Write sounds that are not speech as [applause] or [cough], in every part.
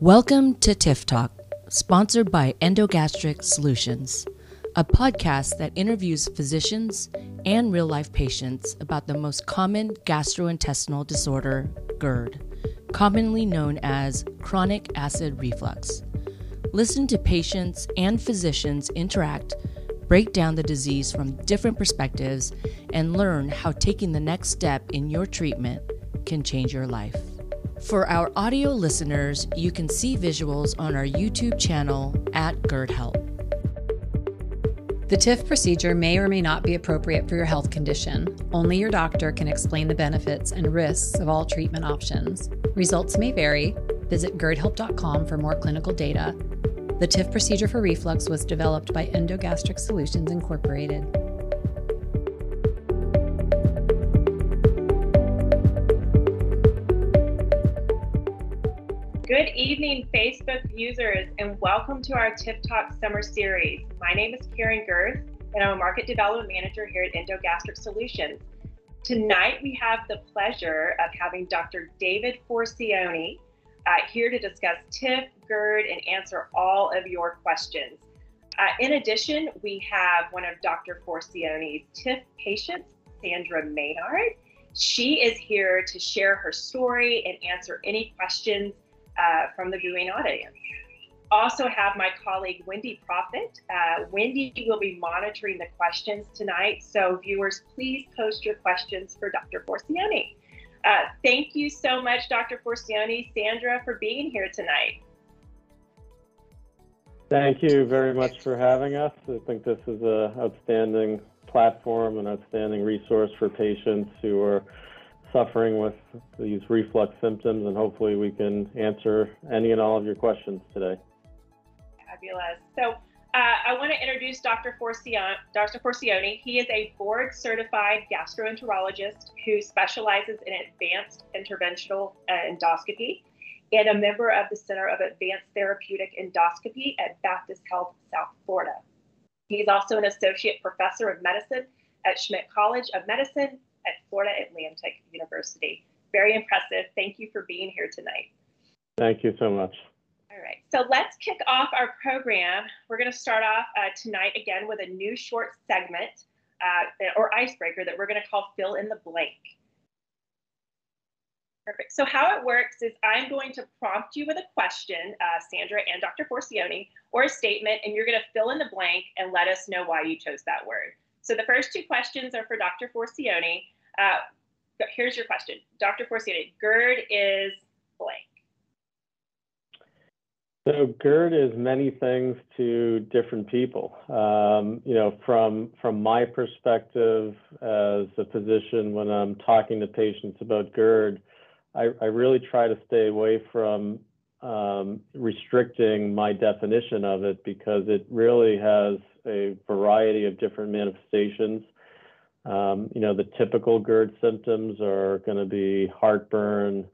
Welcome to TIF Talk, sponsored by Endogastric Solutions, a podcast that interviews physicians and real life patients about the most common gastrointestinal disorder, GERD, commonly known as chronic acid reflux. Listen to patients and physicians interact, break down the disease from different perspectives, and learn how taking the next step in your treatment can change your life. For our audio listeners, you can see visuals on our YouTube channel at GERD Help. The TIF procedure may or may not be appropriate for your health condition. Only your doctor can explain the benefits and risks of all treatment options. Results may vary. Visit GERDhelp.com for more clinical data. The TIF procedure for reflux was developed by Endogastric Solutions Incorporated. Good evening, Facebook users, and welcome to our TIF Talk Summer Series. My name is Karen Girth, and I'm a Market Development Manager here at Endogastric Solutions. Tonight, we have the pleasure of having Dr. David Forcione uh, here to discuss TIF, GERD, and answer all of your questions. Uh, in addition, we have one of Dr. Forcione's TIF patients, Sandra Maynard. She is here to share her story and answer any questions uh, from the viewing audience. Also have my colleague Wendy Profit. Uh, Wendy will be monitoring the questions tonight, so viewers, please post your questions for Dr. Forcione. Uh, thank you so much, Dr. Forcione, Sandra, for being here tonight. Thank you very much for having us. I think this is an outstanding platform, an outstanding resource for patients who are suffering with these reflux symptoms, and hopefully we can answer any and all of your questions today. Fabulous. So uh, I want to introduce Dr. Forcione. Dr. Forcione. He is a board certified gastroenterologist who specializes in advanced interventional uh, endoscopy and a member of the Center of Advanced Therapeutic Endoscopy at Baptist Health South Florida. He's also an associate professor of medicine at Schmidt College of Medicine at Florida Atlantic University. Very impressive. Thank you for being here tonight. Thank you so much. All right, so let's kick off our program. We're going to start off uh, tonight again with a new short segment uh, or icebreaker that we're going to call Fill in the Blank. Perfect. So how it works is I'm going to prompt you with a question, uh, Sandra and Dr. Forcione, or a statement, and you're going to fill in the blank and let us know why you chose that word. So the first two questions are for Dr. Forcione. Uh, here's your question. Dr. Forcione, GERD is blank. So GERD is many things to different people. Um, you know, from from my perspective as a physician, when I'm talking to patients about GERD, I, I really try to stay away from um, restricting my definition of it because it really has a variety of different manifestations. Um, you know, the typical GERD symptoms are going to be heartburn,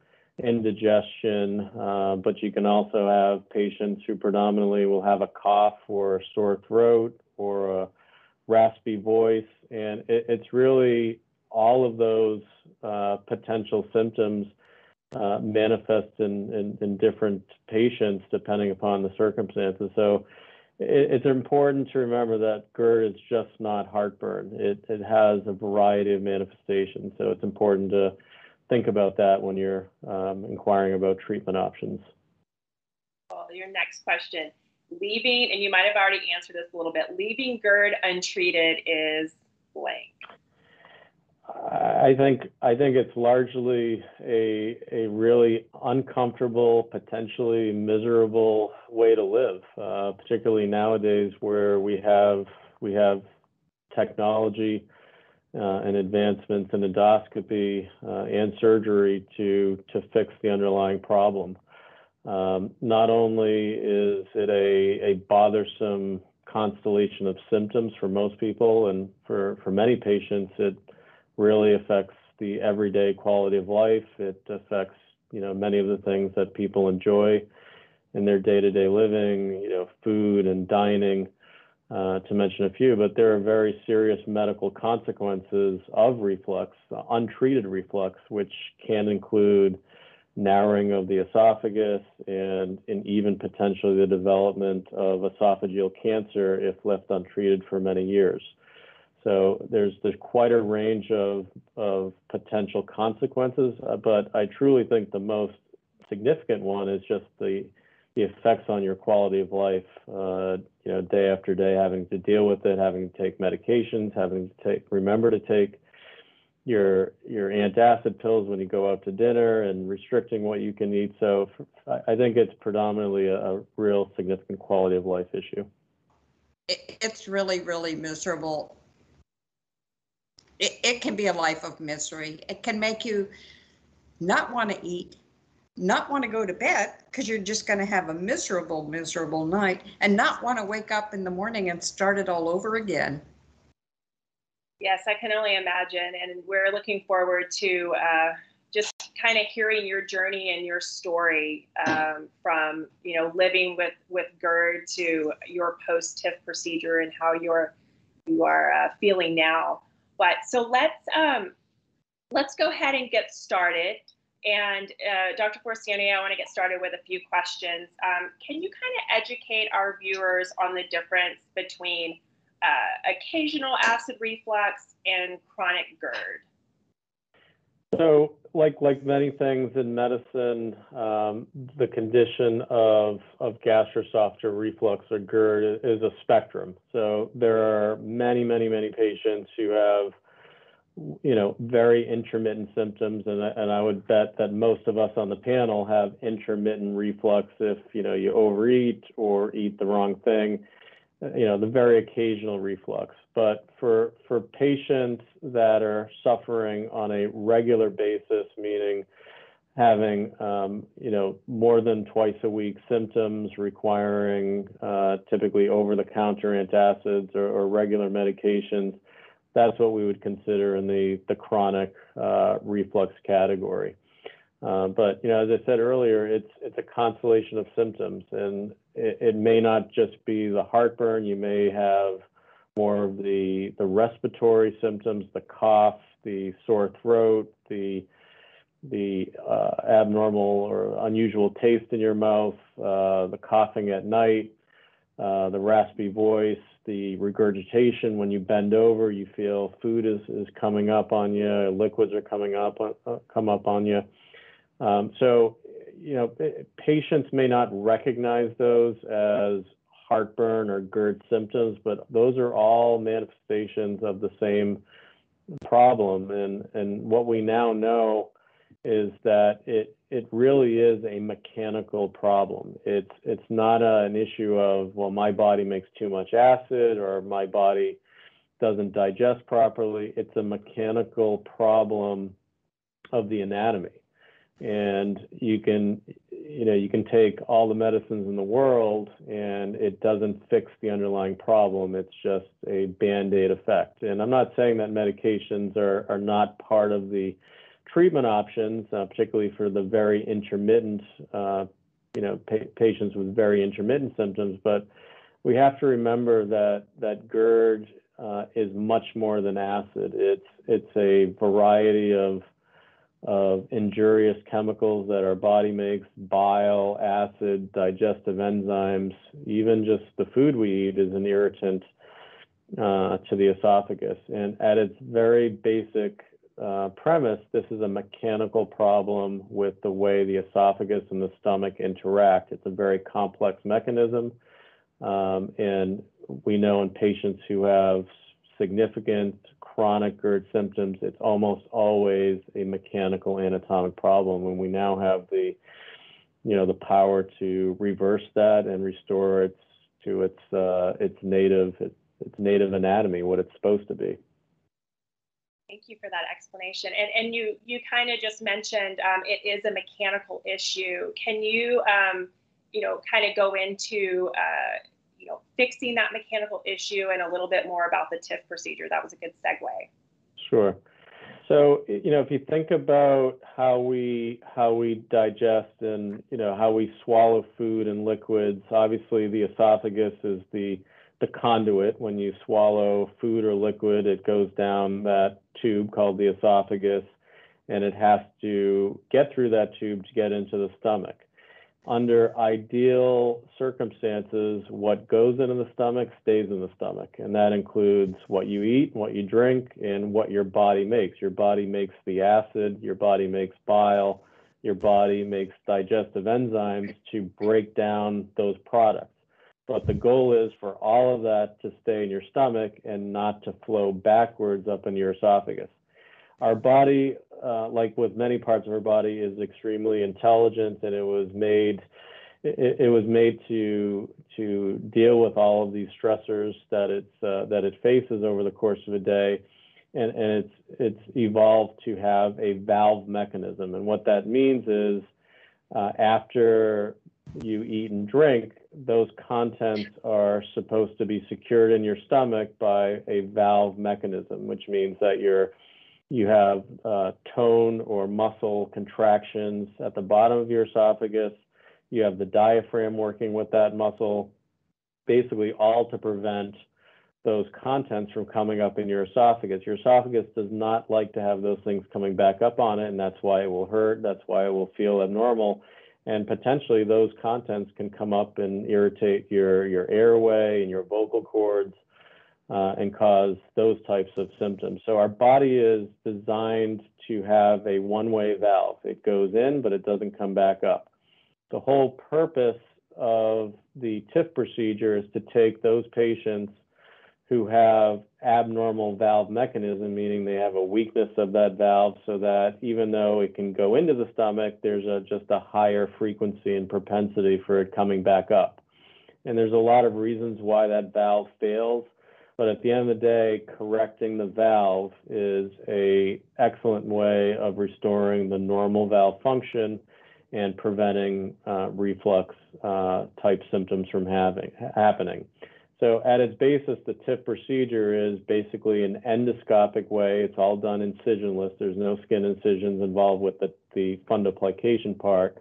indigestion, uh, but you can also have patients who predominantly will have a cough or a sore throat or a raspy voice. And it, it's really all of those uh, potential symptoms uh, manifest in, in, in, different patients depending upon the circumstances. So it, it's important to remember that GERD is just not heartburn. It, it has a variety of manifestations. So it's important to think about that when you're um, inquiring about treatment options. Well, your next question. Leaving, and you might have already answered this a little bit, leaving GERD untreated is blank. I think I think it's largely a a really uncomfortable, potentially miserable way to live, uh, particularly nowadays where we have we have technology uh, and advancements in endoscopy uh, and surgery to to fix the underlying problem. Um, not only is it a, a bothersome constellation of symptoms for most people, and for, for many patients, it really affects the everyday quality of life. It affects, you know, many of the things that people enjoy in their day-to-day living, you know, food and dining, uh, to mention a few. But there are very serious medical consequences of reflux, untreated reflux, which can include narrowing of the esophagus and, and even potentially the development of esophageal cancer if left untreated for many years. So there's there's quite a range of of potential consequences, uh, but I truly think the most significant one is just the the effects on your quality of life. Uh, you know, day after day, having to deal with it, having to take medications, having to take remember to take your your antacid pills when you go out to dinner and restricting what you can eat. So I think it's predominantly a, a real significant quality of life issue. It's really, really miserable. It, it can be a life of misery. It can make you not want to eat, not want to go to bed because you're just going to have a miserable, miserable night and not want to wake up in the morning and start it all over again. Yes, I can only imagine. And we're looking forward to uh, just kind of hearing your journey and your story um, from, you know, living with, with GERD to your post TIF procedure and how you're, you are uh, feeling now. But so let's, um, let's go ahead and get started. And uh, Dr. Forcione, I want to get started with a few questions. Um, can you kind of educate our viewers on the difference between uh, occasional acid reflux and chronic GERD? So, like like many things in medicine, um, the condition of of gastroesophageal reflux or GERD is a spectrum. So there are many, many, many patients who have, you know, very intermittent symptoms, and and I would bet that most of us on the panel have intermittent reflux if you know you overeat or eat the wrong thing you know, the very occasional reflux. But for for patients that are suffering on a regular basis, meaning having um, you know more than twice a week symptoms requiring uh, typically over-the-counter antacids or, or, regular medications, that's what we would consider in the the chronic uh, reflux category. Uh, but you know, as I said earlier, it's it's a constellation of symptoms, and it, it, may not just be the heartburn. You may have more of the the respiratory symptoms, the cough, the sore throat, the the uh, abnormal or unusual taste in your mouth, uh, the coughing at night, uh, the raspy voice, the regurgitation when you bend over, you feel food is, is coming up on you, liquids are coming up uh, come up on you. Um, so, you know, patients may not recognize those as heartburn or GERD symptoms, but those are all manifestations of the same problem. And, and what we now know is that it, it really is a mechanical problem. It's, it's not a, an issue of, well, my body makes too much acid or my body doesn't digest properly. It's a mechanical problem of the anatomy and you can you know you can take all the medicines in the world and it doesn't fix the underlying problem. It's just a band-aid effect. And i'm not saying that medications are are not part of the treatment options uh, particularly for the very intermittent uh, you know pa- patients with very intermittent symptoms but we have to remember that that GERD uh, is much more than acid. It's it's a variety of of injurious chemicals that our body makes, bile, acid, digestive enzymes, even just the food we eat is an irritant uh, to the esophagus. And at its very basic uh, premise, this is a mechanical problem with the way the esophagus and the stomach interact. It's a very complex mechanism. Um, and we know in patients who have significant chronic GERD symptoms, it's almost always a mechanical anatomic problem. And we now have the, you know, the power to reverse that and restore its to its uh, its native its, its native anatomy, what it's supposed to be. Thank you for that explanation. And and you you kind of just mentioned um, it is a mechanical issue. Can you um, you know kind of go into uh, you know, fixing that mechanical issue and a little bit more about the TIF procedure. That was a good segue. Sure. So, you know, if you think about how we how we digest and you know how we swallow food and liquids, obviously the esophagus is the the conduit. When you swallow food or liquid, it goes down that tube called the esophagus, and it has to get through that tube to get into the stomach. Under ideal circumstances, what goes into the stomach stays in the stomach, and that includes what you eat, what you drink, and what your body makes. Your body makes the acid, your body makes bile, your body makes digestive enzymes to break down those products. But the goal is for all of that to stay in your stomach and not to flow backwards up in your esophagus. Our body, uh, like with many parts of our body, is extremely intelligent, and it was made it, it, was made to to deal with all of these stressors that it's uh, that it faces over the course of a day, and, and it's it's evolved to have a valve mechanism, and what that means is uh, after you eat and drink, those contents are supposed to be secured in your stomach by a valve mechanism, which means that you you have uh, tone or muscle contractions at the bottom of your esophagus. You have the diaphragm working with that muscle, basically all to prevent those contents from coming up in your esophagus. Your esophagus does not like to have those things coming back up on it, and that's why it will hurt. That's why it will feel abnormal and potentially those contents can come up and irritate your your airway and your vocal cords uh, and cause those types of symptoms. So our body is designed to have a one-way valve. It goes in, but it doesn't come back up. The whole purpose of the TIF procedure is to take those patients who have abnormal valve mechanism, meaning they have a weakness of that valve so that even though it can go into the stomach, there's a, just a higher frequency and propensity for it coming back up. And there's a lot of reasons why that valve fails, but at the end of the day, correcting the valve is a excellent way of restoring the normal valve function and preventing uh, reflux uh, type symptoms from having happening. So at its basis, the TIF procedure is basically an endoscopic way. It's all done incisionless. There's no skin incisions involved with the, the fundoplication part.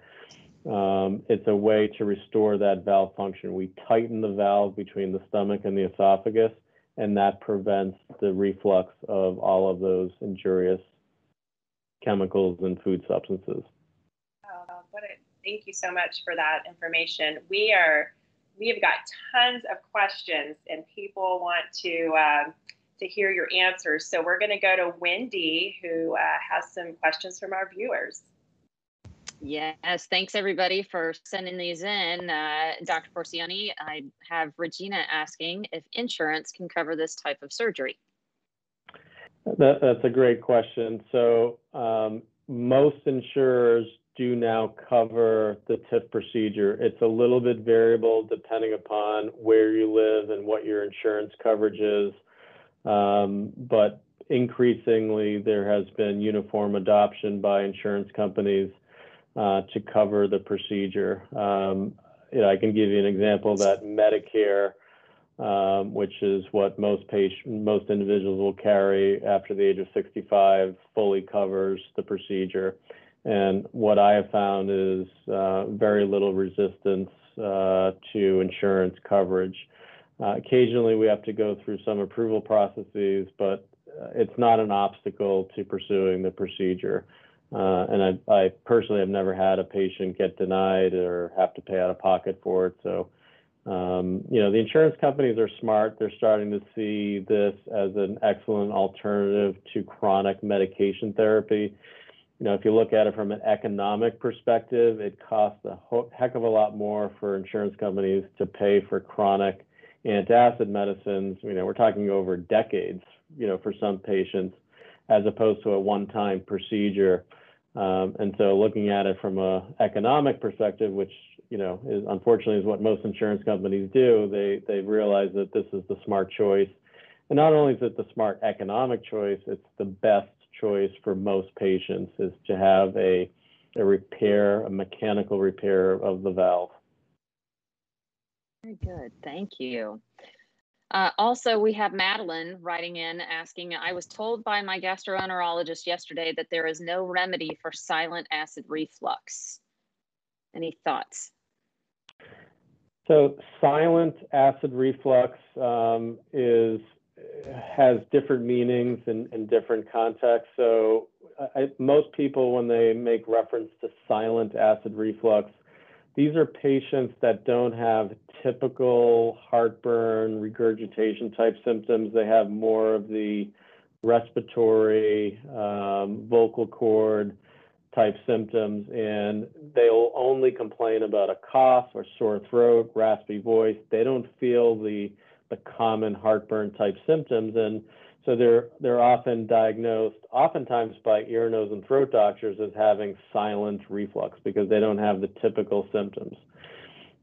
Um, it's a way to restore that valve function. We tighten the valve between the stomach and the esophagus, and that prevents the reflux of all of those injurious chemicals and food substances. Oh, what a, thank you so much for that information. We are we've got tons of questions and people want to um, to hear your answers. So we're going to go to Wendy, who uh, has some questions from our viewers. Yes, thanks everybody for sending these in. Uh, Dr. Forcione, I have Regina asking if insurance can cover this type of surgery. That, that's a great question. So um, most insurers do now cover the TIF procedure. It's a little bit variable depending upon where you live and what your insurance coverage is. Um, but increasingly, there has been uniform adoption by insurance companies uh, to cover the procedure. Um, you know, I can give you an example that Medicare, um, which is what most patient, most individuals will carry after the age of 65, fully covers the procedure. And what I have found is uh, very little resistance uh, to insurance coverage. Uh, occasionally, we have to go through some approval processes, but uh, it's not an obstacle to pursuing the procedure. Uh, and I, I, personally have never had a patient get denied or have to pay out of pocket for it. So, um, you know, the insurance companies are smart. They're starting to see this as an excellent alternative to chronic medication therapy you know, if you look at it from an economic perspective, it costs a heck of a lot more for insurance companies to pay for chronic antacid medicines. You know, we're talking over decades, you know, for some patients, as opposed to a one-time procedure. Um, and so looking at it from a economic perspective, which, you know, is unfortunately is what most insurance companies do, they, they realize that this is the smart choice. And not only is it the smart economic choice, it's the best choice for most patients is to have a, a repair, a mechanical repair of the valve. Very good, thank you. Uh, also, we have Madeline writing in asking, I was told by my gastroenterologist yesterday that there is no remedy for silent acid reflux. Any thoughts? So silent acid reflux um, is has different meanings in, in different contexts. So I, most people, when they make reference to silent acid reflux, these are patients that don't have typical heartburn, regurgitation type symptoms. They have more of the respiratory, um, vocal cord type symptoms, and they'll only complain about a cough or sore throat, raspy voice. They don't feel the the common heartburn type symptoms, and so they're they're often diagnosed, oftentimes by ear, nose, and throat doctors as having silent reflux because they don't have the typical symptoms.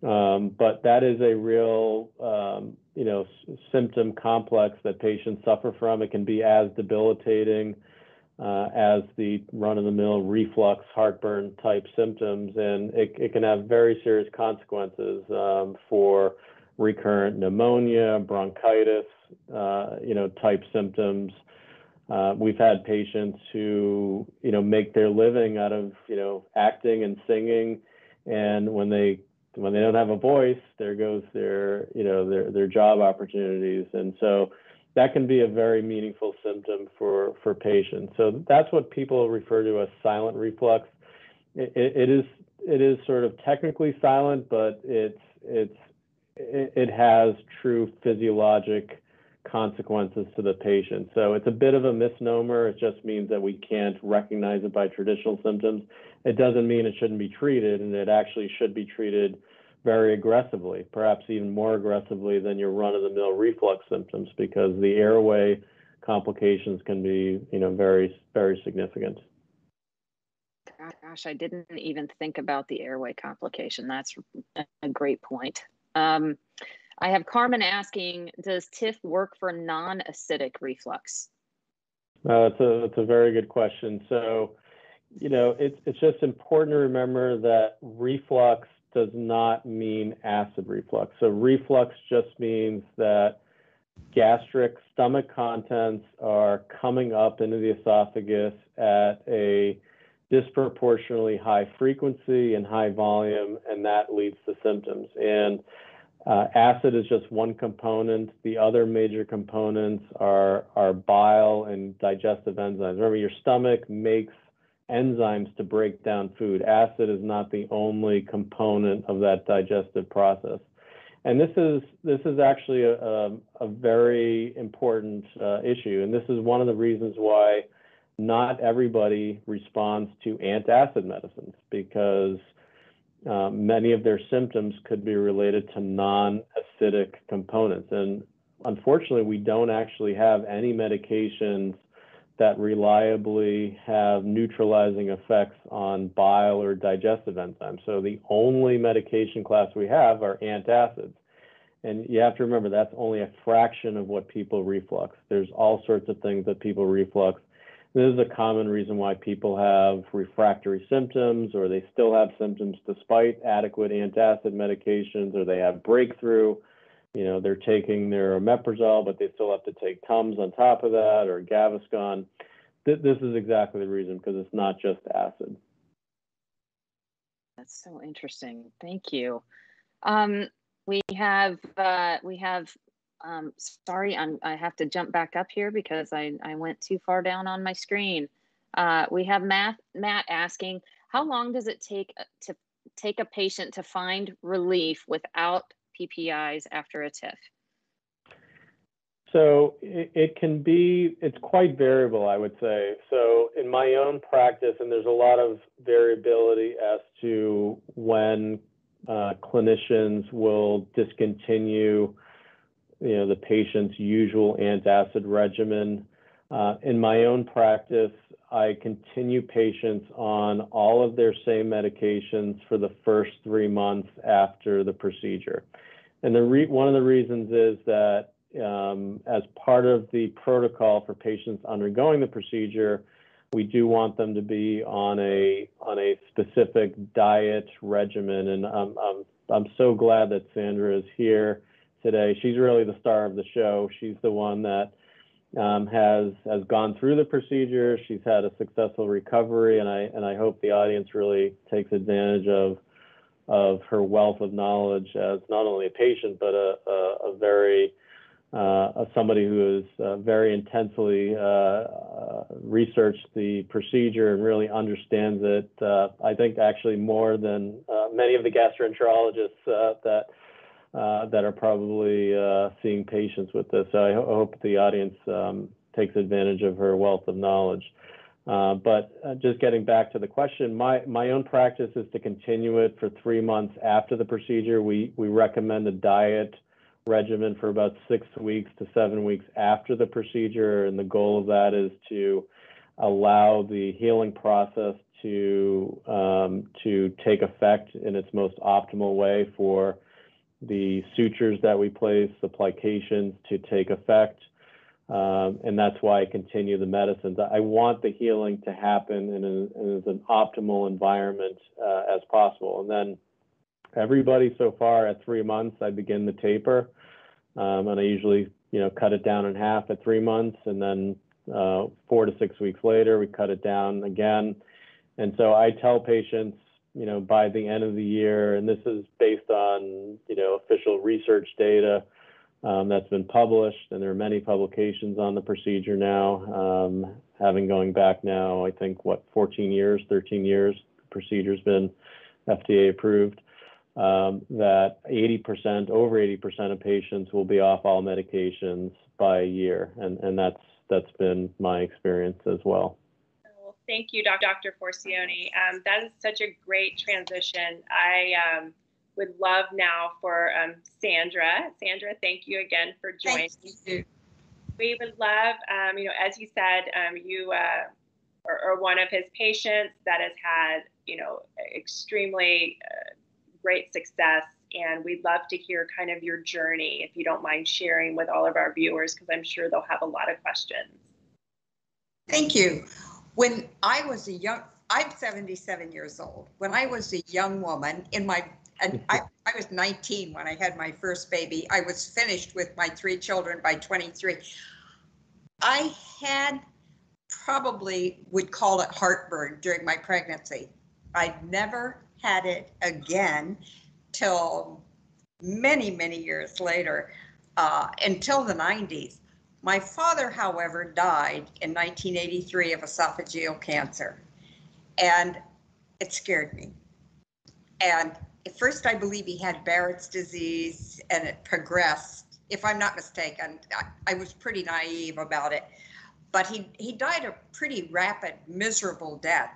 Um, but that is a real, um, you know, symptom complex that patients suffer from. It can be as debilitating uh, as the run-of-the-mill reflux, heartburn type symptoms, and it, it can have very serious consequences um, for recurrent pneumonia, bronchitis, you know, type symptoms. Uh, we've had patients who, you know, make their living out of, you know, acting and singing, and when they when they don't have a voice, there goes their, you know, their their job opportunities, and so that can be a very meaningful symptom for for patients. So that's what people refer to as silent reflux. it, it is it is sort of technically silent, but it's it's it has true physiologic consequences to the patient. So it's a bit of a misnomer. It just means that we can't recognize it by traditional symptoms. It doesn't mean it shouldn't be treated, and it actually should be treated very aggressively, perhaps even more aggressively than your run-of-the-mill reflux symptoms, because the airway complications can be, you know, very, very significant. Gosh, I didn't even think about the airway complication. That's a great point. Um, I have Carmen asking, does TIF work for non-acidic reflux? Uh, that's, a, a very good question. So, you know, it's, it's just important to remember that reflux does not mean acid reflux. So reflux just means that gastric stomach contents are coming up into the esophagus at a disproportionately high frequency and high volume, and that leads to symptoms. And uh, acid is just one component. The other major components are, are bile and digestive enzymes. Remember, your stomach makes enzymes to break down food. Acid is not the only component of that digestive process. And this is this is actually a, a, a very important uh, issue, and this is one of the reasons why not everybody responds to antacid medicines because uh, many of their symptoms could be related to non-acidic components. And unfortunately, we don't actually have any medications that reliably have neutralizing effects on bile or digestive enzymes. So the only medication class we have are antacids. And you have to remember that's only a fraction of what people reflux. There's all sorts of things that people reflux. This is a common reason why people have refractory symptoms or they still have symptoms despite adequate antacid medications or they have breakthrough you know, they're taking their omeprazole, but they still have to take Tums on top of that or Gaviscon. Th this is exactly the reason because it's not just acid. That's so interesting. Thank you. Um, we have uh, we have. Um, sorry, I'm, I have to jump back up here because I, I went too far down on my screen. Uh, we have Matt Matt asking, how long does it take uh, to take a patient to find relief without PPIs after a TIF? So it, it, can be, it's quite variable, I would say. So in my own practice, and there's a lot of variability as to when uh, clinicians will discontinue, you know, the patient's usual antacid regimen. Uh, in my own practice, I continue patients on all of their same medications for the first three months after the procedure. And the re- one of the reasons is that um, as part of the protocol for patients undergoing the procedure, we do want them to be on a on a specific diet regimen. And I'm I'm, I'm so glad that Sandra is here today. She's really the star of the show. She's the one that um, has has gone through the procedure. She's had a successful recovery, and I and I hope the audience really takes advantage of of her wealth of knowledge as not only a patient but a, a, a very uh, somebody who has uh, very intensely uh, uh, researched the procedure and really understands it. Uh, I think actually more than uh, many of the gastroenterologists that that are probably seeing patients with this. So I ho- hope the audience um, takes advantage of her wealth of knowledge. but just getting back to the question, my my own practice is to continue it for three months after the procedure. We we recommend a diet regimen for about six weeks to seven weeks after the procedure. And the goal of that is to allow the healing process to um, to take effect in its most optimal way for the sutures that we place, the plications to take effect. Um, and that's why I continue the medicines. I want the healing to happen in, a, in an optimal environment uh, as possible. And then everybody so far at three months, I begin the taper. Um, and I usually, you know, cut it down in half at three months. And then uh, four to six weeks later, we cut it down again. And so I tell patients, you know, by the end of the year, and this is based on, you know, official research data um, that's been published, and there are many publications on the procedure now, um, having going back now, I think, what, 14 years, 13 years, the procedure's been FDA approved um, that 80%, over 80% of patients will be off all medications by a year, and, and that's that's been my experience as well. Thank you, Dr. Forcione. Um, that is such a great transition. I um, would love now for um, Sandra. Sandra, thank you again for joining. We would love, um, you know, as you said, um, you uh, are, are, one of his patients that has had, you know, extremely uh, great success. And we'd love to hear kind of your journey, if you don't mind sharing with all of our viewers, because I'm sure they'll have a lot of questions. Thank you. When I was a young, I'm 77 years old. When I was a young woman in my, and I, I was 19 when I had my first baby. I was finished with my three children by 23. I had probably would call it heartburn during my pregnancy. I'd never had it again till many, many years later, uh, until the 90s. My father, however, died in 1983 of esophageal cancer, and it scared me. And at first, I believe he had Barrett's disease, and it progressed. If I'm not mistaken, I, I was pretty naive about it. But he, he died a pretty rapid, miserable death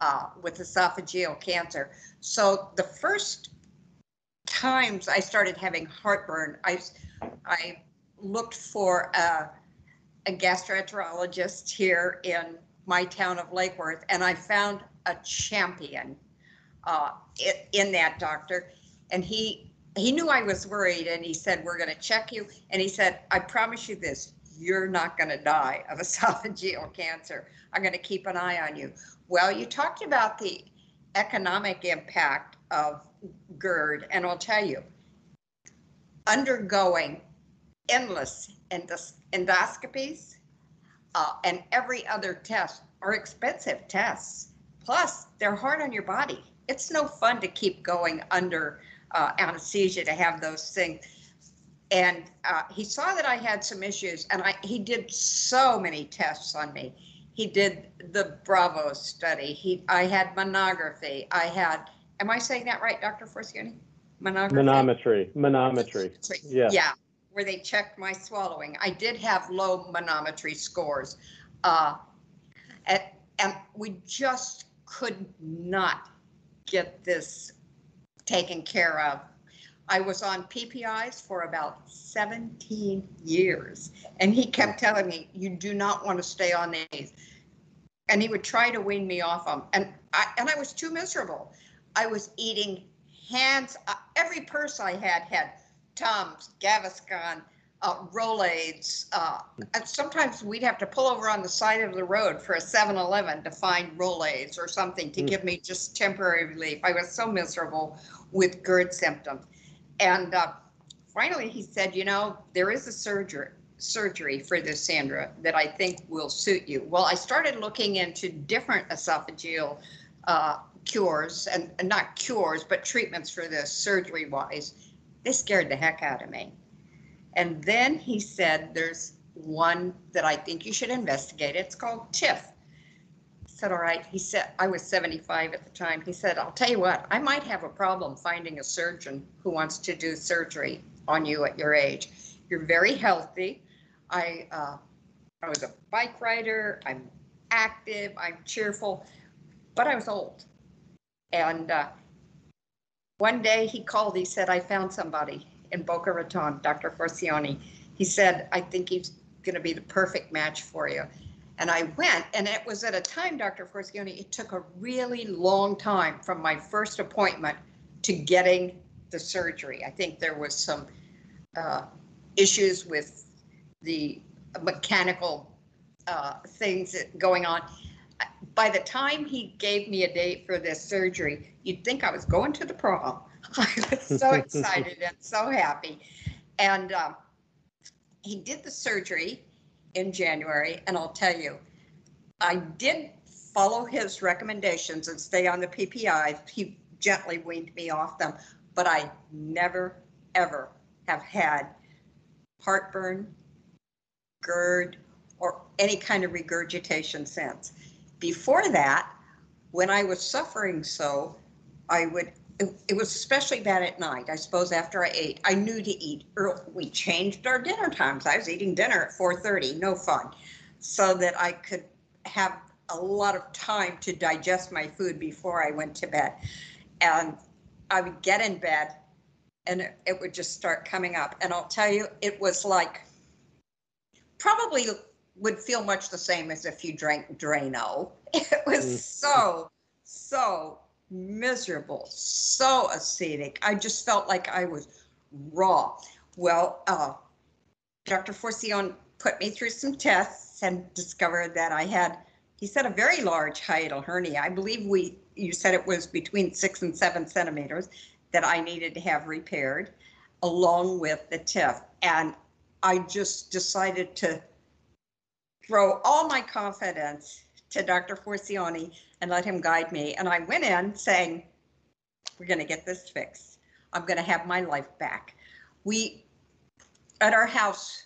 uh, with esophageal cancer. So the first times I started having heartburn, I, I looked for a, a gastroenterologist here in my town of Lake Worth, and I found a champion uh, in, that doctor. And he he knew I was worried, and he said, "We're going to check you." And he said, "I promise you this: you're not going to die of esophageal cancer. I'm going to keep an eye on you." Well, you talked about the economic impact of GERD, and I'll tell you, undergoing endless endos- endoscopies uh, and every other test are expensive tests. Plus, they're hard on your body. It's no fun to keep going under uh, anesthesia to have those things. And uh, he saw that I had some issues, and I, he did so many tests on me he did the Bravo study. He, I had monography. I had, am I saying that right, Dr. Forcione? Monography. Manometry. Manometry. Yeah. Yeah, where they checked my swallowing. I did have low manometry scores. Uh, and, and we just could not get this taken care of. I was on PPIs for about 17 years, and he kept telling me, "You do not want to stay on these." And he would try to wean me off them, and I and I was too miserable. I was eating hands. Uh, every purse I had had Tums, Gaviscon, uh, Rolaids. Uh, and sometimes we'd have to pull over on the side of the road for a 7-Eleven to find Rolaids or something to mm. give me just temporary relief. I was so miserable with GERD symptoms. And uh, finally, he said, you know, there is a surgery surgery for this, Sandra, that I think will suit you. Well, I started looking into different esophageal uh, cures, and, and not cures, but treatments for this surgery wise. They scared the heck out of me. And then he said, there's one that I think you should investigate. It's called TIF. I said, all right. He said, I was 75 at the time. He said, I'll tell you what, I might have a problem finding a surgeon who wants to do surgery on you at your age. You're very healthy. I, uh, I was a bike rider. I'm active. I'm cheerful, but I was old. And uh, one day he called. He said, I found somebody in Boca Raton, Dr. Forcione. He said, I think he's going to be the perfect match for you. And I went, and it was at a time, Dr. Forcione, it took a really long time from my first appointment to getting the surgery. I think there was some uh, issues with the mechanical uh, things going on. By the time he gave me a date for this surgery, you'd think I was going to the prom. [laughs] I was so excited and so happy. And um, he did the surgery in January, and I'll tell you, I did follow his recommendations and stay on the PPI. He gently weaned me off them, but I never, ever have had heartburn, GERD, or any kind of regurgitation since. Before that, when I was suffering so, I would it, it, was especially bad at night. I suppose after I ate, I knew to eat early. We changed our dinner times. I was eating dinner at 4:30, no fun, so that I could have a lot of time to digest my food before I went to bed. And I would get in bed, and it, it would just start coming up. And I'll tell you, it was like probably would feel much the same as if you drank Drano. [laughs] It was mm. so so miserable, so acidic. I just felt like I was raw. Well, uh, Dr. Forcione put me through some tests and discovered that I had, he said, a very large hiatal hernia. I believe we, you said it was between six and seven centimeters that I needed to have repaired, along with the TIF. And I just decided to throw all my confidence to Dr. Forcione and let him guide me. And I went in saying, we're going to get this fixed. I'm going to have my life back. We, at our house,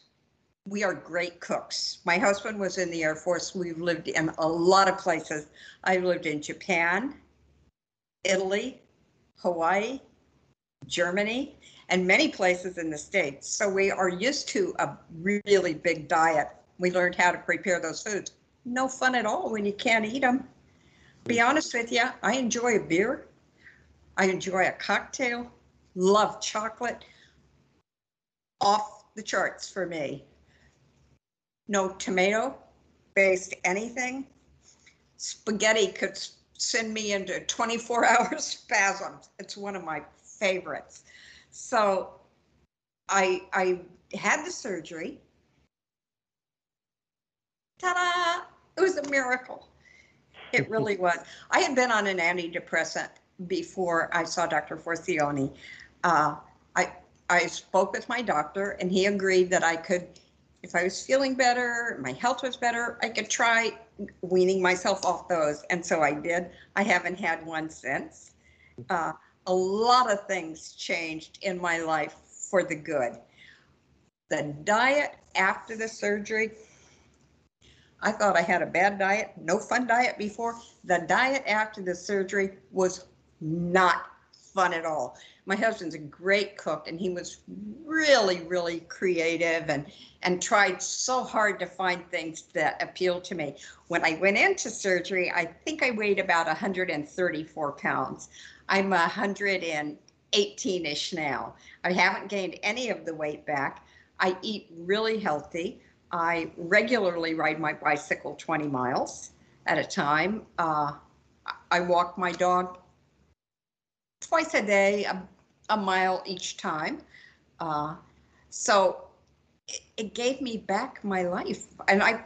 we are great cooks. My husband was in the Air Force. We've lived in a lot of places. I've lived in Japan, Italy, Hawaii, Germany, and many places in the States. So we are used to a really big diet. We learned how to prepare those foods. No fun at all when you can't eat them be honest with you, I enjoy a beer. I enjoy a cocktail. Love chocolate. Off the charts for me. No tomato based anything. Spaghetti could send me into 24 [laughs] hour spasms. It's one of my favorites. So I I had the surgery. Ta-da! It was a miracle. It really [laughs] was. I had been on an antidepressant before I saw Dr. Forcione. Uh, I I spoke with my doctor, and he agreed that I could, if I was feeling better, my health was better, I could try weaning myself off those. And so I did. I haven't had one since. Uh, a lot of things changed in my life for the good. The diet after the surgery I thought I had a bad diet, no fun diet before. The diet after the surgery was not fun at all. My husband's a great cook and he was really, really creative and, and tried so hard to find things that appealed to me. When I went into surgery, I think I weighed about 134 pounds. I'm 118 ish now. I haven't gained any of the weight back. I eat really healthy. I regularly ride my bicycle 20 miles at a time. Uh, I walk my dog twice a day, a, a mile each time. Uh, so it, it, gave me back my life. And I,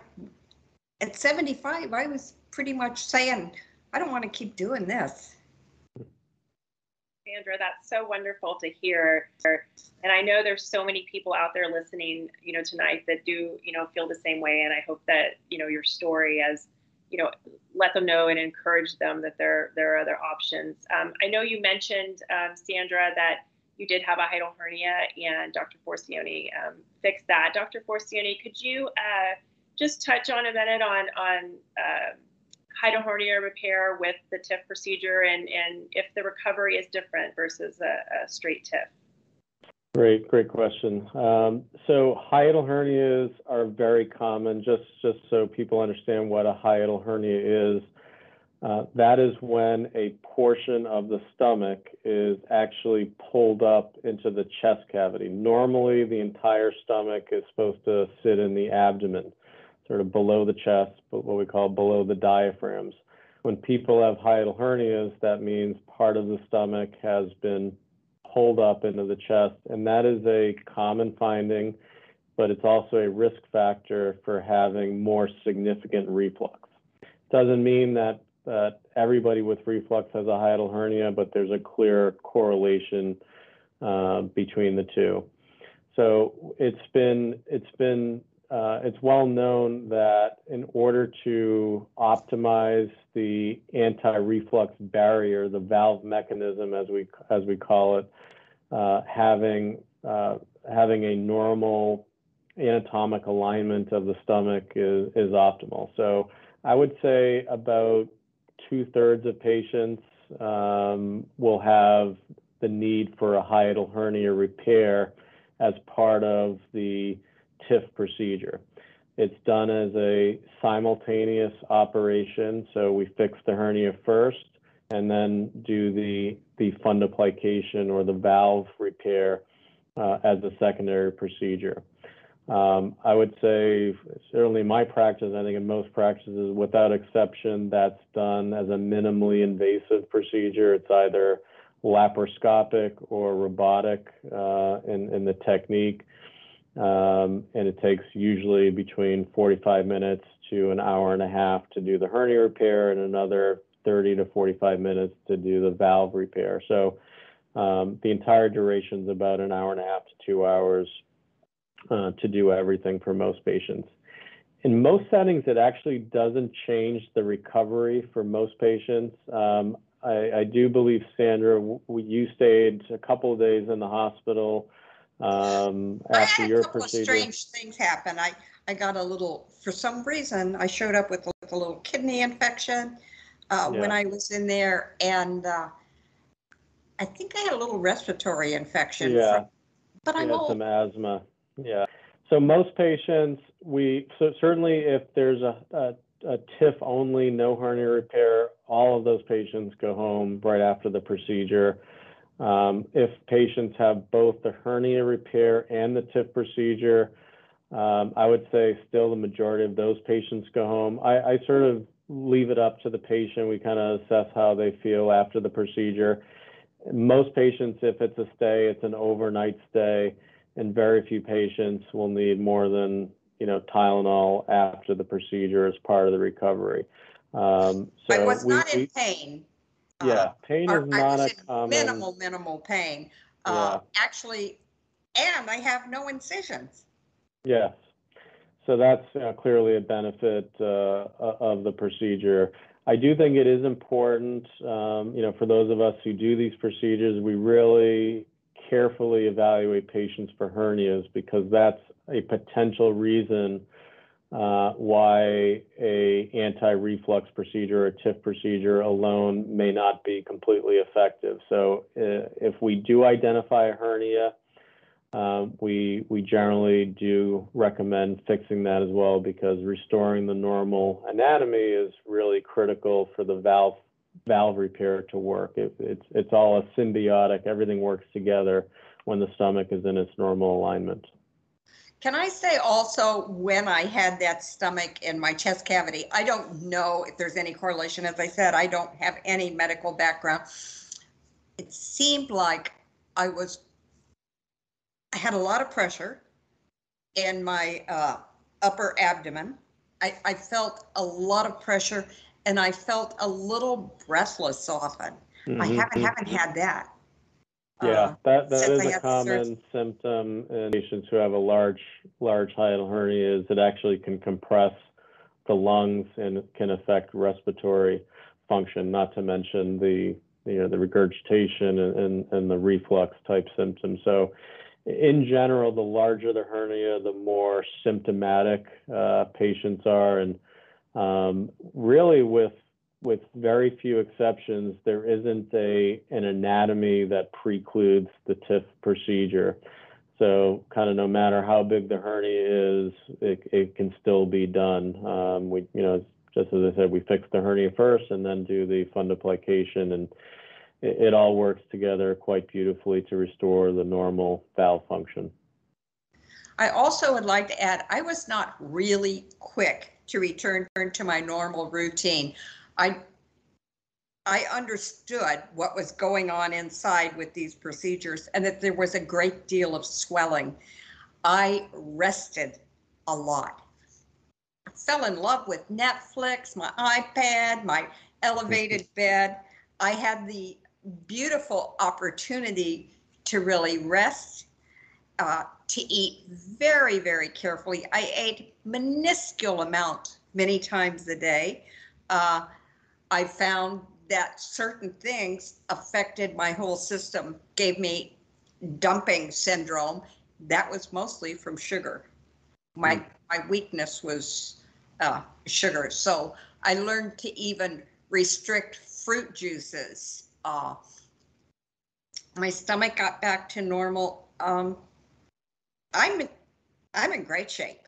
at 75, I was pretty much saying, I don't want to keep doing this. Sandra. That's so wonderful to hear. And I know there's so many people out there listening, you know, tonight that do, you know, feel the same way. And I hope that, you know, your story as, you know, let them know and encourage them that there there are other options. Um, I know you mentioned, um, Sandra, that you did have a hiatal hernia, and Dr. Forcione um, fixed that. Dr. Forcione, could you uh, just touch on a minute on on uh, hiatal hernia repair with the TIF procedure, and and if the recovery is different versus a, a straight TIF? Great, great question. Um, so hiatal hernias are very common. Just just so people understand what a hiatal hernia is. Uh, that is when a portion of the stomach is actually pulled up into the chest cavity. Normally, the entire stomach is supposed to sit in the abdomen, sort of below the chest, but what we call below the diaphragms. When people have hiatal hernias, that means part of the stomach has been pulled up into the chest, and that is a common finding, but it's also a risk factor for having more significant reflux. Doesn't mean that that everybody with reflux has a hiatal hernia, but there's a clear correlation uh, between the two. So it's been it's been uh, it's well known that in order to optimize the anti-reflux barrier, the valve mechanism, as we as we call it, uh, having uh, having a normal anatomic alignment of the stomach is is optimal. So I would say about two thirds of patients um, will have the need for a hiatal hernia repair as part of the TIF procedure. It's done as a simultaneous operation, so we fix the hernia first and then do the, the fundoplication or the valve repair uh, as a secondary procedure. Um, I would say, certainly in my practice, I think in most practices, without exception, that's done as a minimally invasive procedure. It's either laparoscopic or robotic uh, in, in the technique. Um, and it takes usually between 45 minutes to an hour and a half to do the hernia repair and another 30 to 45 minutes to do the valve repair. So um, the entire duration is about an hour and a half to two hours uh, to do everything for most patients. In most settings, it actually doesn't change the recovery for most patients. Um, I, I, do believe, Sandra, you stayed a couple of days in the hospital um, after your procedure. Of strange things happen. I, I got a little, for some reason, I showed up with, with a little kidney infection uh, yeah. when I was in there, and uh, I think I had a little respiratory infection. Yeah. From, but I'm old. some asthma. Yeah. So most patients, we so certainly if there's a, a, a TIF only, no hernia repair, all of those patients go home right after the procedure. Um, if patients have both the hernia repair and the TIF procedure, um, I would say still the majority of those patients go home. I, I sort of leave it up to the patient. We kind of assess how they feel after the procedure. Most patients, if it's a stay, it's an overnight stay and very few patients will need more than you know Tylenol after the procedure as part of the recovery. Um, so I was we, not in we, pain. Yeah, uh, pain uh, is not a common. Minimal, minimal pain. Uh, yeah. Actually, and I have no incisions. Yes. So that's uh, clearly a benefit uh, of the procedure. I do think it is important, um, you know, for those of us who do these procedures, we really carefully evaluate patients for hernias because that's a potential reason uh, why a anti-reflux procedure or TIF procedure alone may not be completely effective. So uh, if we do identify a hernia, um, we we generally do recommend fixing that as well because restoring the normal anatomy is really critical for the valve valve repair to work. It, it's it's all a symbiotic. Everything works together when the stomach is in its normal alignment. Can I say also when I had that stomach in my chest cavity, I don't know if there's any correlation. As I said, I don't have any medical background. It seemed like I was, I had a lot of pressure in my uh, upper abdomen. I, I felt a lot of pressure and I felt a little breathless often. Mm-hmm. I haven't haven't had that. Yeah, uh, that that is a common symptom in patients who have a large large hiatal hernia. Is it actually can compress the lungs and can affect respiratory function. Not to mention the you know the regurgitation and, and, and the reflux type symptoms. So in general, the larger the hernia, the more symptomatic uh, patients are, and um, really with with very few exceptions, there isn't a an anatomy that precludes the TIF procedure. So kind of no matter how big the hernia is, it, it can still be done. Um, we, you know, just as I said, we fix the hernia first and then do the fundoplication and it, it all works together quite beautifully to restore the normal valve function. I also would like to add, I was not really quick to return to my normal routine. I I understood what was going on inside with these procedures and that there was a great deal of swelling. I rested a lot. I fell in love with Netflix, my iPad, my elevated [laughs] bed. I had the beautiful opportunity to really rest, uh, to eat very, very carefully. I ate minuscule amount many times a day. Uh, I found that certain things affected my whole system, gave me dumping syndrome. That was mostly from sugar. My mm. my weakness was uh, sugar, so I learned to even restrict fruit juices. Uh, my stomach got back to normal. Um, I'm I'm in great shape.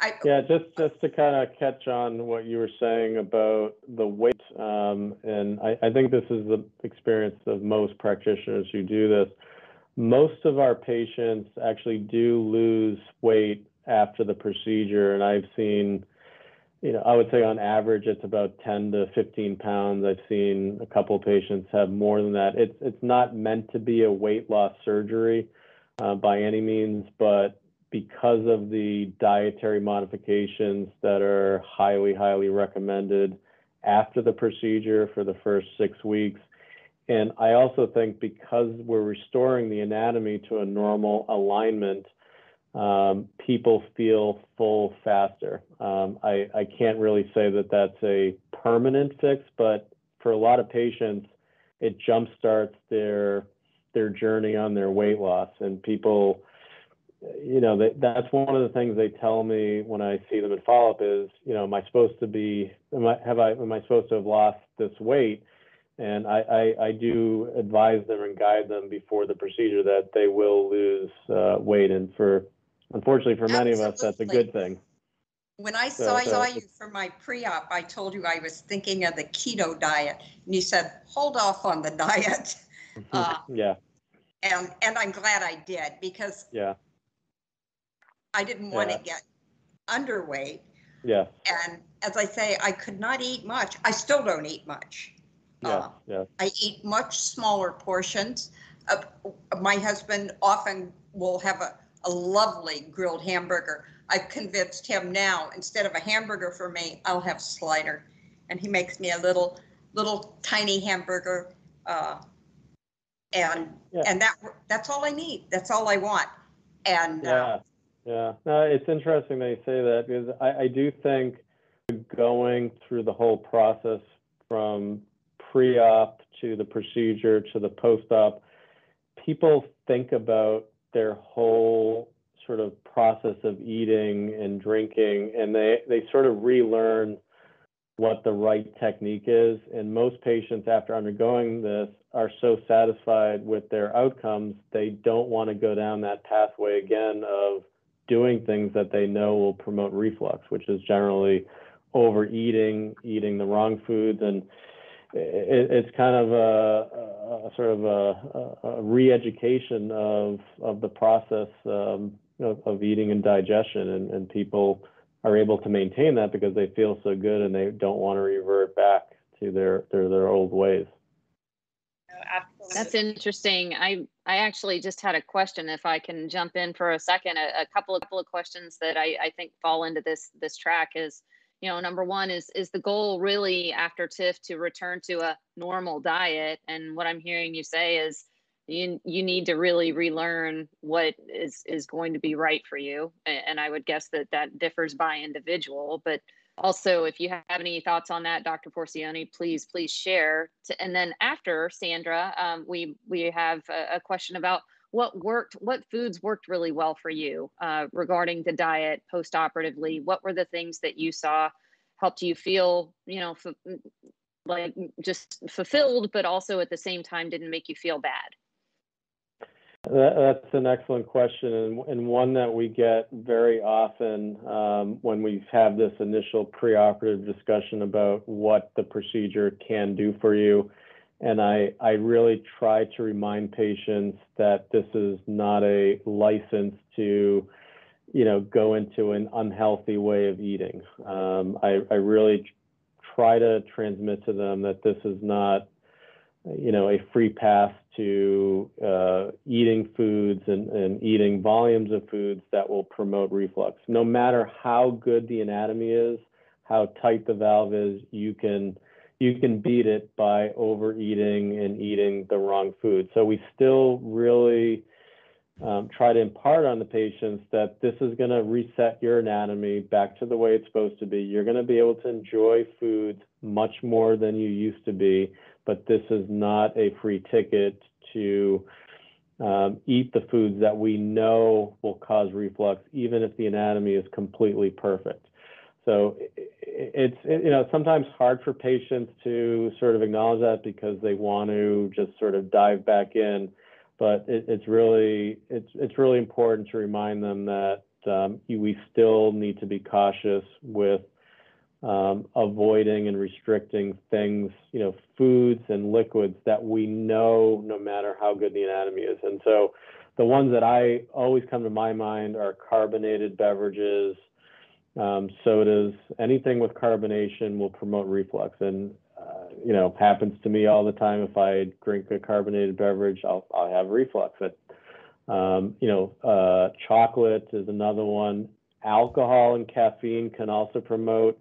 I, yeah, just just to kind of catch on what you were saying about the weight, um, and I, I think this is the experience of most practitioners who do this. Most of our patients actually do lose weight after the procedure, and I've seen, you know, I would say on average it's about 10 to 15 pounds. I've seen a couple patients have more than that. It's it's not meant to be a weight loss surgery uh, by any means, but because of the dietary modifications that are highly, highly recommended after the procedure for the first six weeks. And I also think because we're restoring the anatomy to a normal alignment, um, people feel full faster. Um, I, I can't really say that that's a permanent fix, but for a lot of patients, it jumpstarts their their journey on their weight loss, and people you know, they, that's one of the things they tell me when I see them in follow up is, you know, am I supposed to be, am I, have I, am I supposed to have lost this weight? And I, I, I do advise them and guide them before the procedure that they will lose uh, weight. And for, unfortunately, for many Absolutely. of us, that's a good thing. When I saw, so, saw you for my pre-op, I told you I was thinking of the keto diet, and you said, "Hold off on the [laughs] diet." Uh, [laughs] yeah. And and I'm glad I did because yeah I didn't want to get underweight. Yeah. And as I say, I could not eat much. I still don't eat much. Yeah. Uh, yeah. I eat much smaller portions. Uh, my husband often will have a, a lovely grilled hamburger. I've convinced him now instead of a hamburger for me, I'll have slider, and he makes me a little little tiny hamburger. Uh, and yeah. and that that's all I need. That's all I want. And uh, yeah. Yeah, no, it's interesting you say that because I, I do think going through the whole process from pre-op to the procedure to the post-op, people think about their whole sort of process of eating and drinking, and they they sort of relearn what the right technique is. And most patients, after undergoing this, are so satisfied with their outcomes, they don't want to go down that pathway again of doing things that they know will promote reflux, which is generally overeating, eating the wrong foods, and it, it's kind of a, a sort of a, a, re-education of of the process um, of, of, eating and digestion, and, and people are able to maintain that because they feel so good and they don't want to revert back to their their, their old ways. That's interesting. I I actually just had a question. If I can jump in for a second, a, a couple of couple of questions that I, I think fall into this this track is, you know, number one is is the goal really after TIF to return to a normal diet? And what I'm hearing you say is you you need to really relearn what is is going to be right for you. And I would guess that that differs by individual. But also, if you have any thoughts on that, Dr. Forcione, please, please share. And then after Sandra, um, we we have a, a, question about what worked, what foods worked really well for you uh, regarding the diet post-operatively. What were the things that you saw helped you feel, you know, like just fulfilled, but also at the same time didn't make you feel bad? That's an excellent question, and, one that we get very often um, when we have this initial preoperative discussion about what the procedure can do for you. And I, I really try to remind patients that this is not a license to, you know, go into an unhealthy way of eating. Um, I, I really try to transmit to them that this is not you know, a free pass to uh, eating foods and, and eating volumes of foods that will promote reflux. No matter how good the anatomy is, how tight the valve is, you can you can beat it by overeating and eating the wrong food. So we still really um, try to impart on the patients that this is going to reset your anatomy back to the way it's supposed to be. You're going to be able to enjoy foods much more than you used to be but this is not a free ticket to um, eat the foods that we know will cause reflux, even if the anatomy is completely perfect. So it's you know sometimes hard for patients to sort of acknowledge that because they want to just sort of dive back in, but it, it's really it's it's really important to remind them that um, we still need to be cautious with um, avoiding and restricting things, you know, foods and liquids that we know no matter how good the anatomy is. And so the ones that I always come to my mind are carbonated beverages, um, sodas, anything with carbonation will promote reflux. And, uh, you know, happens to me all the time. If I drink a carbonated beverage, I'll, I'll have reflux. It, um, you know, uh, chocolate is another one. Alcohol and caffeine can also promote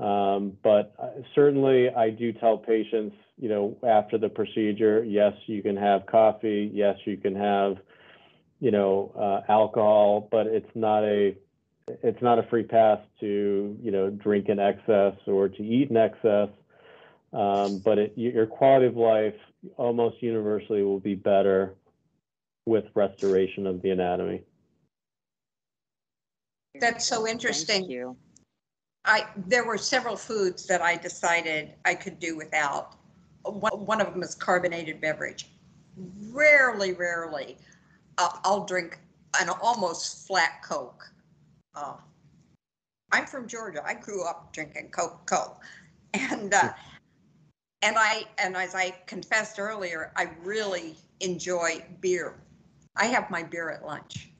um, but uh, certainly, I do tell patients, you know, after the procedure, yes, you can have coffee, yes, you can have, you know, uh, alcohol, but it's not a it's not a free pass to you know drink in excess or to eat in excess. Um, but it, your quality of life almost universally will be better with restoration of the anatomy. That's so interesting. Thank you. I there were several foods that I decided I could do without. One, one of them is carbonated beverage. Rarely, rarely, uh, I'll drink an almost flat Coke. Uh, I'm from Georgia. I grew up drinking Coca and uh, and I and as I confessed earlier, I really enjoy beer. I have my beer at lunch.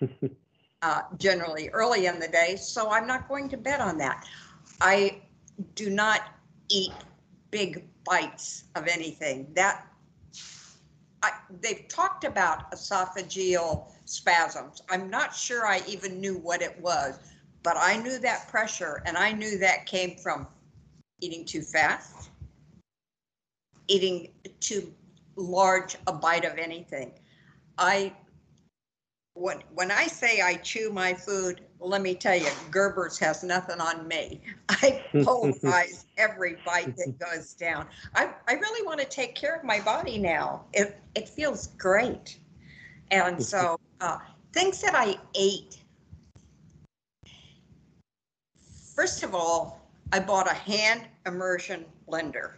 [laughs] uh, generally early in the day, so I'm not going to bet on that. I do not eat big bites of anything. That I, they've talked about esophageal spasms. I'm not sure I even knew what it was, but I knew that pressure, and I knew that came from eating too fast, eating too large a bite of anything. I when when I say I chew my food, let me tell you, Gerber's has nothing on me. [laughs] I pulverize [laughs] every bite that goes down. I, I really want to take care of my body now. It it feels great, and so uh, things that I ate. First of all, I bought a hand immersion blender.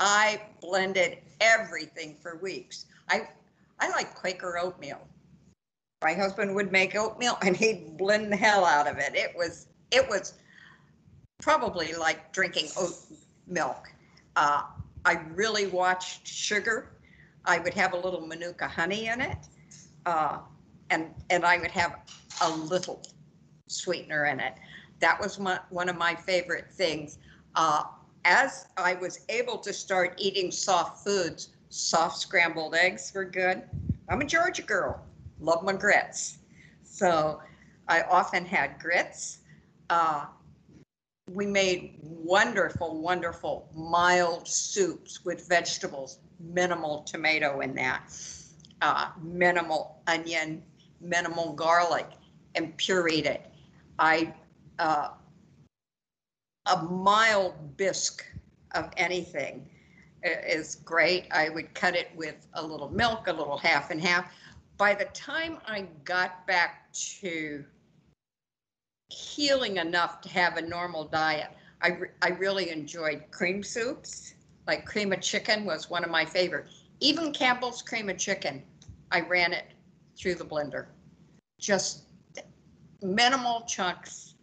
I blended everything for weeks. I I like Quaker oatmeal my husband would make oatmeal and he'd blend the hell out of it. It was it was probably like drinking oat milk. Uh, I really watched sugar. I would have a little manuka honey in it, uh, and and I would have a little sweetener in it. That was my, one of my favorite things. Uh, as I was able to start eating soft foods, soft scrambled eggs were good. I'm a Georgia girl love my grits. So I often had grits. Uh, we made wonderful, wonderful mild soups with vegetables, minimal tomato in that, uh, minimal onion, minimal garlic, and pureed it. I uh, a mild bisque of anything is great. I would cut it with a little milk, a little half and half. By the time I got back to healing enough to have a normal diet, I, re- I really enjoyed cream soups. Like cream of chicken was one of my favorites. Even Campbell's cream of chicken, I ran it through the blender. Just minimal chunks.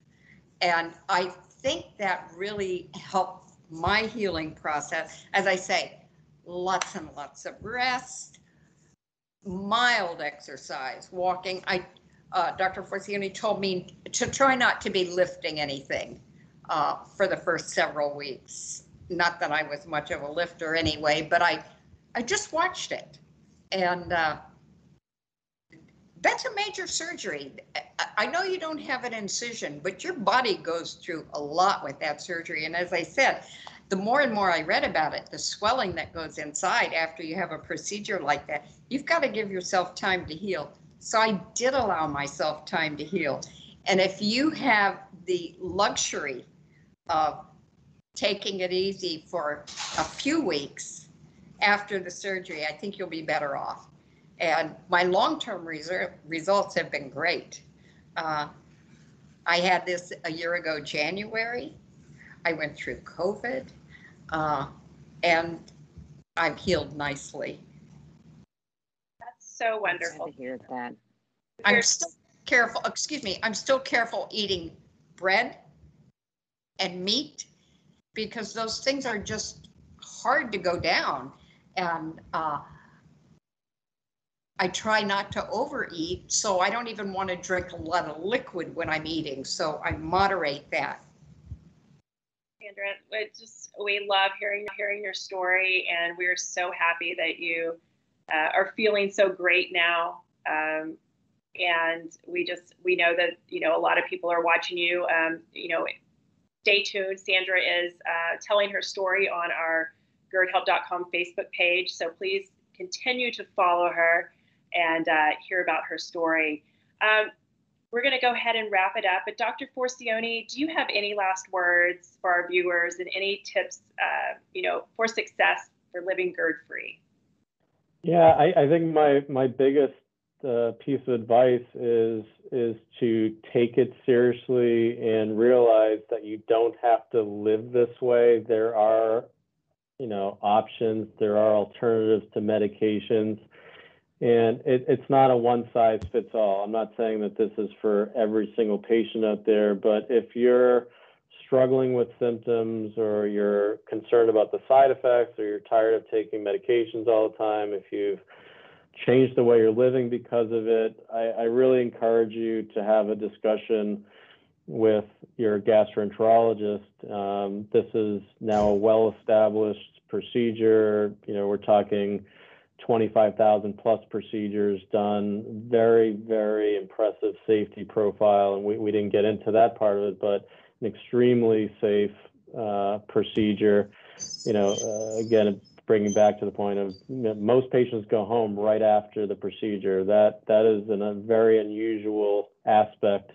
And I think that really helped my healing process. As I say, lots and lots of rest, mild exercise, walking. I, uh, Dr. Forcione told me to try not to be lifting anything uh, for the first several weeks. Not that I was much of a lifter anyway, but I, I just watched it, and uh, that's a major surgery. I know you don't have an incision, but your body goes through a lot with that surgery. And as I said, the more and more I read about it, the swelling that goes inside after you have a procedure like that, you've got to give yourself time to heal. So I did allow myself time to heal. And if you have the luxury of taking it easy for a few weeks after the surgery, I think you'll be better off. And my long-term results have been great. Uh, I had this a year ago, January. I went through COVID, uh, and I've healed nicely. That's so wonderful to hear that. I'm still careful. Excuse me. I'm still careful eating bread and meat because those things are just hard to go down, and uh, I try not to overeat, so I don't even want to drink a lot of liquid when I'm eating. So I moderate that. It just we love hearing hearing your story, and we're so happy that you uh, are feeling so great now. Um, and we just we know that you know a lot of people are watching you. Um, you know, stay tuned. Sandra is uh, telling her story on our GERDHelp.com Facebook page, so please continue to follow her and uh, hear about her story. Um, we're going to go ahead and wrap it up. But Dr. Forcione, do you have any last words for our viewers and any tips, uh, you know, for success for living GERD-free? Yeah, I, I, think my my biggest uh, piece of advice is is to take it seriously and realize that you don't have to live this way. There are, you know, options. There are alternatives to medications. And it, it's not a one size fits all. I'm not saying that this is for every single patient out there, but if you're struggling with symptoms or you're concerned about the side effects or you're tired of taking medications all the time, if you've changed the way you're living because of it, I, I really encourage you to have a discussion with your gastroenterologist. Um, this is now a well established procedure. You know, we're talking 25,000 plus procedures done, very, very impressive safety profile. And we, we didn't get into that part of it, but an extremely safe uh, procedure. You know, uh, again, bringing back to the point of most patients go home right after the procedure. That that is a very unusual aspect,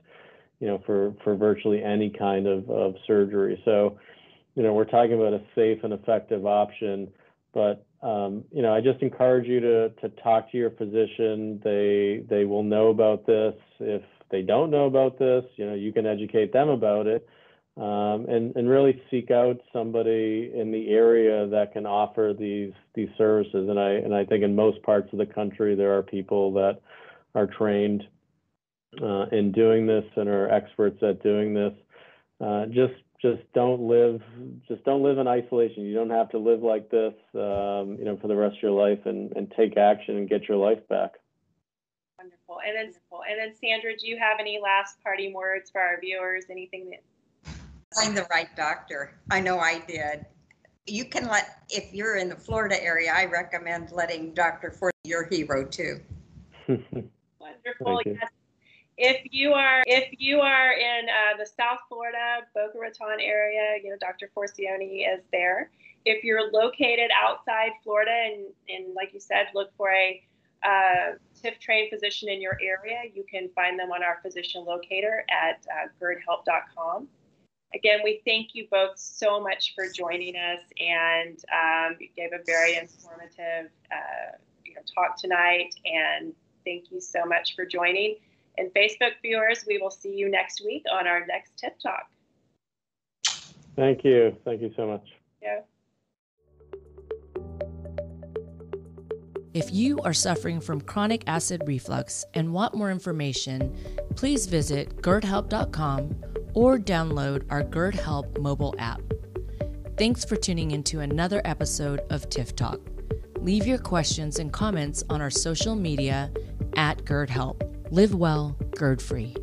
you know, for for virtually any kind of, of surgery. So, you know, we're talking about a safe and effective option, but um, you know, I just encourage you to to talk to your physician. They they will know about this. If they don't know about this, you know, you can educate them about it, um, and and really seek out somebody in the area that can offer these these services. And I and I think in most parts of the country there are people that are trained uh, in doing this and are experts at doing this. Uh, just just don't live just don't live in isolation. You don't have to live like this um, you know for the rest of your life and, and take action and get your life back. Wonderful. And then and then sandra do you have any last parting words for our viewers? Anything that find the right doctor. I know i did. You can let if you're in the florida area i recommend letting dr for your hero too. [laughs] Wonderful. Yes if you are if you are in uh, the South Florida Boca Raton area, you know Dr. Forcione is there. If you're located outside Florida and, and like you said, look for a uh, TIF trained physician in your area, you can find them on our physician locator at uh. Again, we thank you both so much for joining us and um, you gave a very informative uh, you know, talk tonight. And thank you so much for joining. And Facebook viewers, we will see you next week on our next TIF Talk. Thank you. Thank you so much. Yeah. If you are suffering from chronic acid reflux and want more information, please visit gerdhelp.com or download our GERD Help mobile app. Thanks for tuning into another episode of TIF Talk. Leave your questions and comments on our social media at GERD Help. Live well, GERD free.